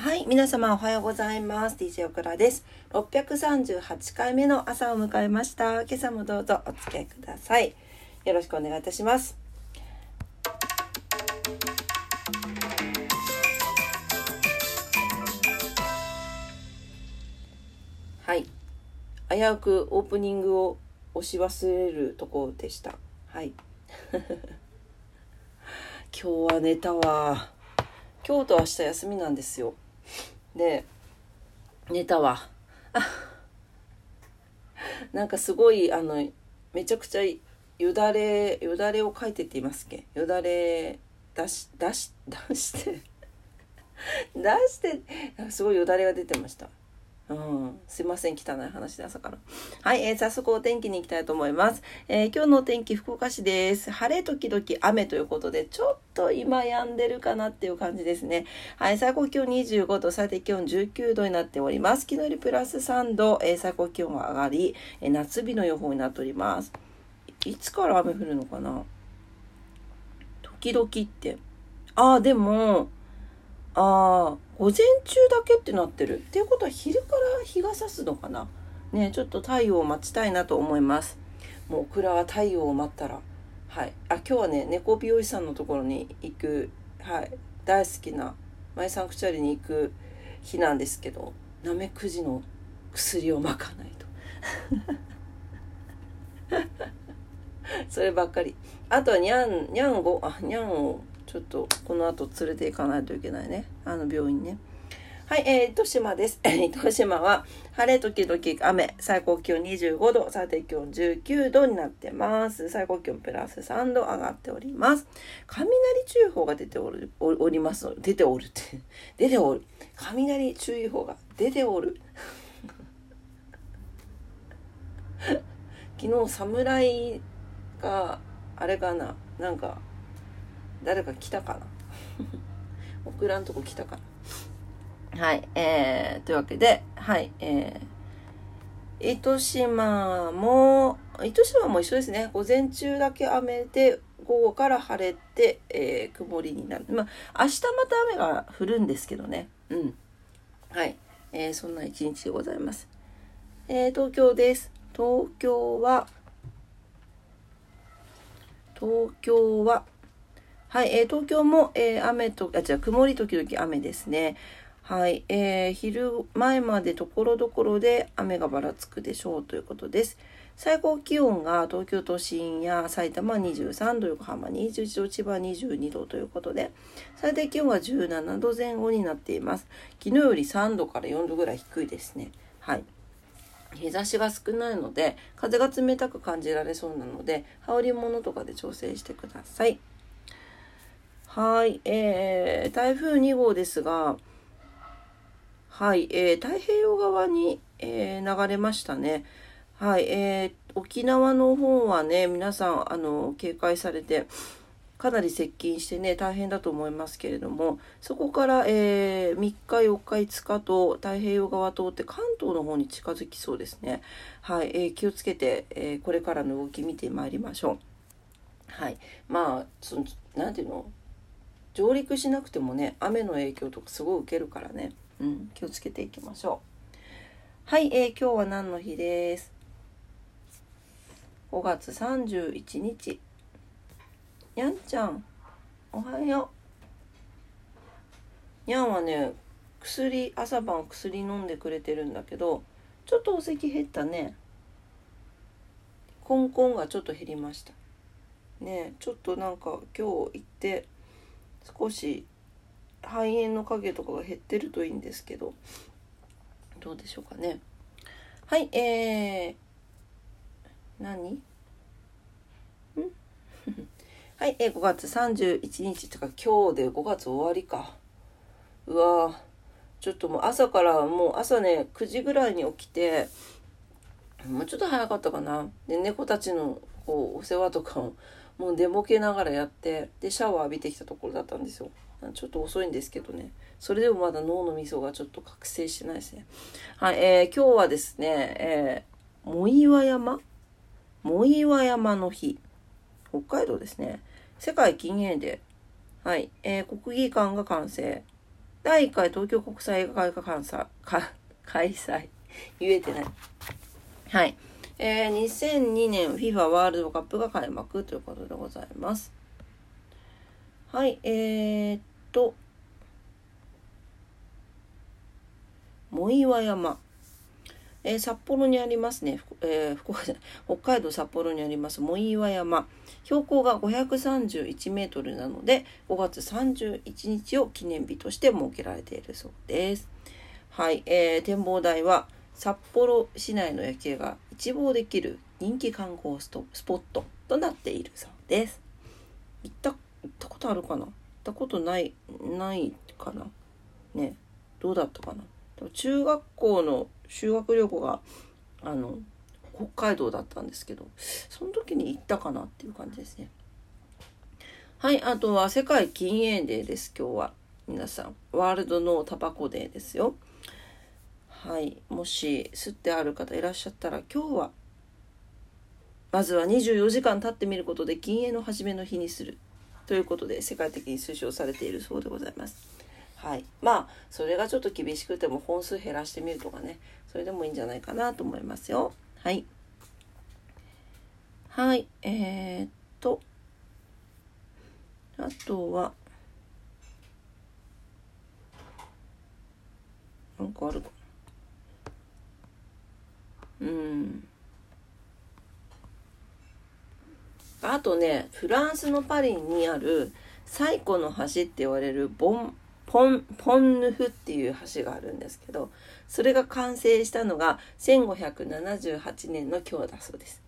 はい、皆様おはようございます。DJ オクラです。638回目の朝を迎えました。今朝もどうぞお付き合いください。よろしくお願いいたします。はい。危うくオープニングを押し忘れるところでした。はい。今日は寝たわ。今日と明日休みなんですよ。で、寝たわ。なんかすごい、あの、めちゃくちゃよだれ、よだれをかいてって言いますっけ？よだれ出し、出し、出して出して、すごいよだれが出てました。うん、すいません、汚い話で朝から。はい、えー、早速お天気に行きたいと思います。えー、今日のお天気、福岡市です。晴れ時々雨ということで、ちょっと今止んでるかなっていう感じですね。はい、最高気温25度、最低気温19度になっております。昨日よりプラス3度、えー、最高気温は上がり、え夏日の予報になっております。いつから雨降るのかな？時々って。ああ、でも、ああ、午前中だけってなってる。っていうことは昼から日が差すのかな。ね、ちょっと太陽を待ちたいなと思います。もうオクラは太陽を待ったら。はい。あ、今日はね、猫美容師さんのところに行く、はい。大好きなマイサンクチュアリに行く日なんですけど、ナメクジの薬をまかないと。そればっかり。あとはにゃん、にゃんご、あ、にゃんをちょっとこの後連れて行かないといけないね。あの病院ね。はい、えー、糸島です。糸島は晴れ時々雨、最高気温25度、最低気温19度になってます。最高気温プラス3度上がっております。雷注意報が出ておるおりますの出ておるって、出ておる。雷注意報が出ておる。昨日侍があれかな？なんか誰か来たかな？オクラんとこ来たかな？はい、えー、というわけで、はい、えー、糸島も、糸島も一緒ですね。午前中だけ雨で、午後から晴れて、えー、曇りになる。まあ、明日また雨が降るんですけどね。うん。はい。えー、そんな一日でございます。えー、東京です。東京は、東京は、はい、えー、東京も、えー、雨と、あ、じゃ曇り時々雨ですね。はい、えー、昼前までところどころで雨がばらつくでしょうということです。最高気温が東京都心や埼玉23度、横浜21度、千葉22度ということで、最低気温は17度前後になっています。昨日より3度から4度ぐらい低いですね。はい。日差しが少ないので、風が冷たく感じられそうなので、羽織物とかで調整してください。はい、えー、台風2号ですが、はい、えー、太平洋側に、えー、流れましたね。はい、えー、沖縄の方はね、皆さん、あの、警戒されて、かなり接近してね、大変だと思いますけれども、そこから、えー、3日、4日、5日と太平洋側通って関東の方に近づきそうですね。はい、えー、気をつけて、えー、これからの動き見てまいりましょう。はい。まあ、その、なんていうの？上陸しなくてもね雨の影響とかすごい受けるからね、うん、気をつけていきましょう。はい、えー、今日は何の日です？5月31日。にゃんちゃんおはよう。にゃんはね薬朝晩薬飲んでくれてるんだけどちょっとお咳減ったね。コンコンがちょっと減りました。ねちょっとなんか今日行って少し肺炎の影とかが減ってるといいんですけどどうでしょうかね。はいえー、何？ん はい、えー、5月31日とか今日で5月終わりか。うわちょっともう朝からもう朝ね9時ぐらいに起きてもうちょっと早かったかな。で猫たちのこうお世話とかをもう寝ぼけながらやってでシャワー浴びてきたところだったんですよ。ちょっと遅いんですけどね。それでもまだ脳の味噌がちょっと覚醒してないですね。はい、えー、今日はですね、えー、藻岩山？藻岩山の日。北海道ですね。世界禁煙ではい、えー、国技館が完成。第1回東京国際映画会館さ 開催。言えてない。はい。えー、2002年 FIFA ワールドカップが開幕ということでございます。はいえー、っと藻岩山えー、札幌にありますね、えー、福岡じゃない 北海道札幌にあります。藻岩山標高が531メートルなので5月31日を記念日として設けられているそうです。はい、えー、展望台は札幌市内の夜景が一望できる人気観光スポットとなっているそうです。行った行ったことあるかな？行ったことないないかな？ね。どうだったかな？中学校の修学旅行があの北海道だったんですけどその時に行ったかなっていう感じですね。はいあとは世界禁煙デーです今日は。皆さん。ワールドのタバコデーですよ。はいもし吸ってある方いらっしゃったら今日はまずは24時間経ってみることで禁煙の始めの日にするということで世界的に推奨されているそうでございます。はい、まあそれがちょっと厳しくても本数減らしてみるとかねそれでもいいんじゃないかなと思いますよ。はい。はい、えー、っと、あとは、なんかあるかな。うん。あとね、フランスのパリにある最古の橋って言われるボンポンポンヌフっていう橋があるんですけどそれが完成したのが1578年の今日だそうです。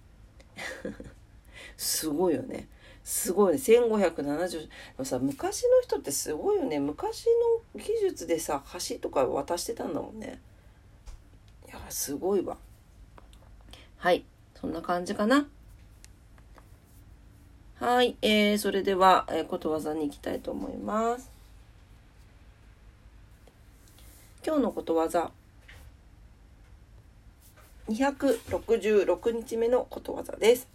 すごいよね。すごいね。1570さ昔の人ってすごいよね。昔の技術でさ橋とか渡してたんだもんね。いやすごいわ。はいそんな感じかなはい、えー、それでは、えー、ことわざに行きたいと思います今日のことわざ266日目のことわざです。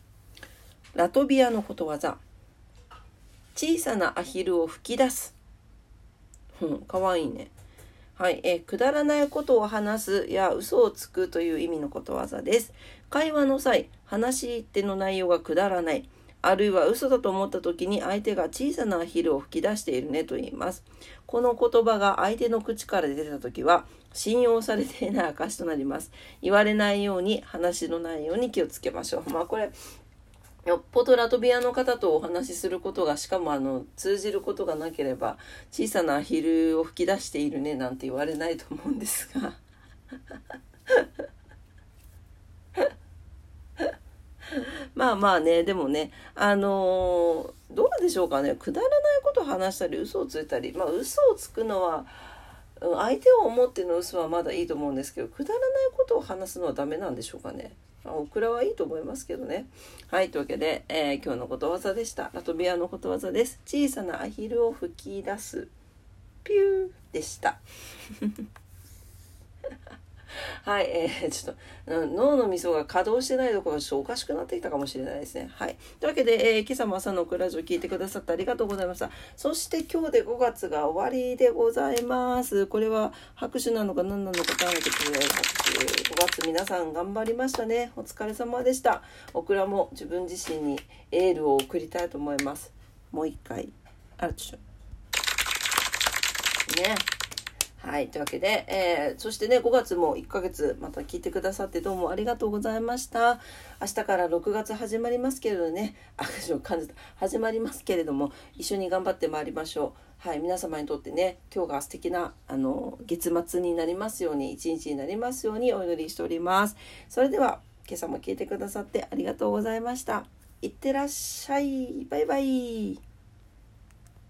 ラトビアのことわざ。小さなアヒルを吹き出す。うん、かわいいね。はい、えくだらないことを話すや嘘をつくという意味のことわざです。会話の際、話し手の内容がくだらない。あるいは嘘だと思った時に相手が小さなアヒルを吹き出しているねと言います。この言葉が相手の口から出た時は信用されていない証となります。言われないように話のないように気をつけましょう。まあこれよっぽどラトビアの方とお話しすることがしかもあの通じることがなければ小さなアヒルを吹き出しているねなんて言われないと思うんですがまあまあねでもねあのー、どうでしょうかねくだらないことを話したり嘘をついたりまあ嘘をつくのは相手を思っての嘘はまだいいと思うんですけどくだらないことを話すのはダメなんでしょうかね。オクラはいいと思いますけどね。はい、というわけで、えー、今日のことわざでした。ラトビアのことわざです。小さなアヒルを吹き出す。ピューでした。はい、えー、ちょっと、脳のみそが稼働してないところがちょっとおかしくなってきたかもしれないですね。はい。というわけで、えー、今朝も朝のクラジオ聞いてくださってありがとうございました。そして今日で5月が終わりでございます。これは拍手なのか何なのか考えてくれる拍手。5月皆さん頑張りましたね。お疲れ様でした。オクラも自分自身にエールを送りたいと思います。もう一回。あ、ちょっと。ね。はい。というわけで、えー、そしてね、5月も1ヶ月また聞いてくださってどうもありがとうございました。明日から6月始まりますけれどね、あ、感じた。始まりますけれども、一緒に頑張ってまいりましょう。はい。皆様にとってね、今日が素敵な、あの、月末になりますように、一日になりますようにお祈りしております。それでは、今朝も聞いてくださってありがとうございました。いってらっしゃい。バイバイ。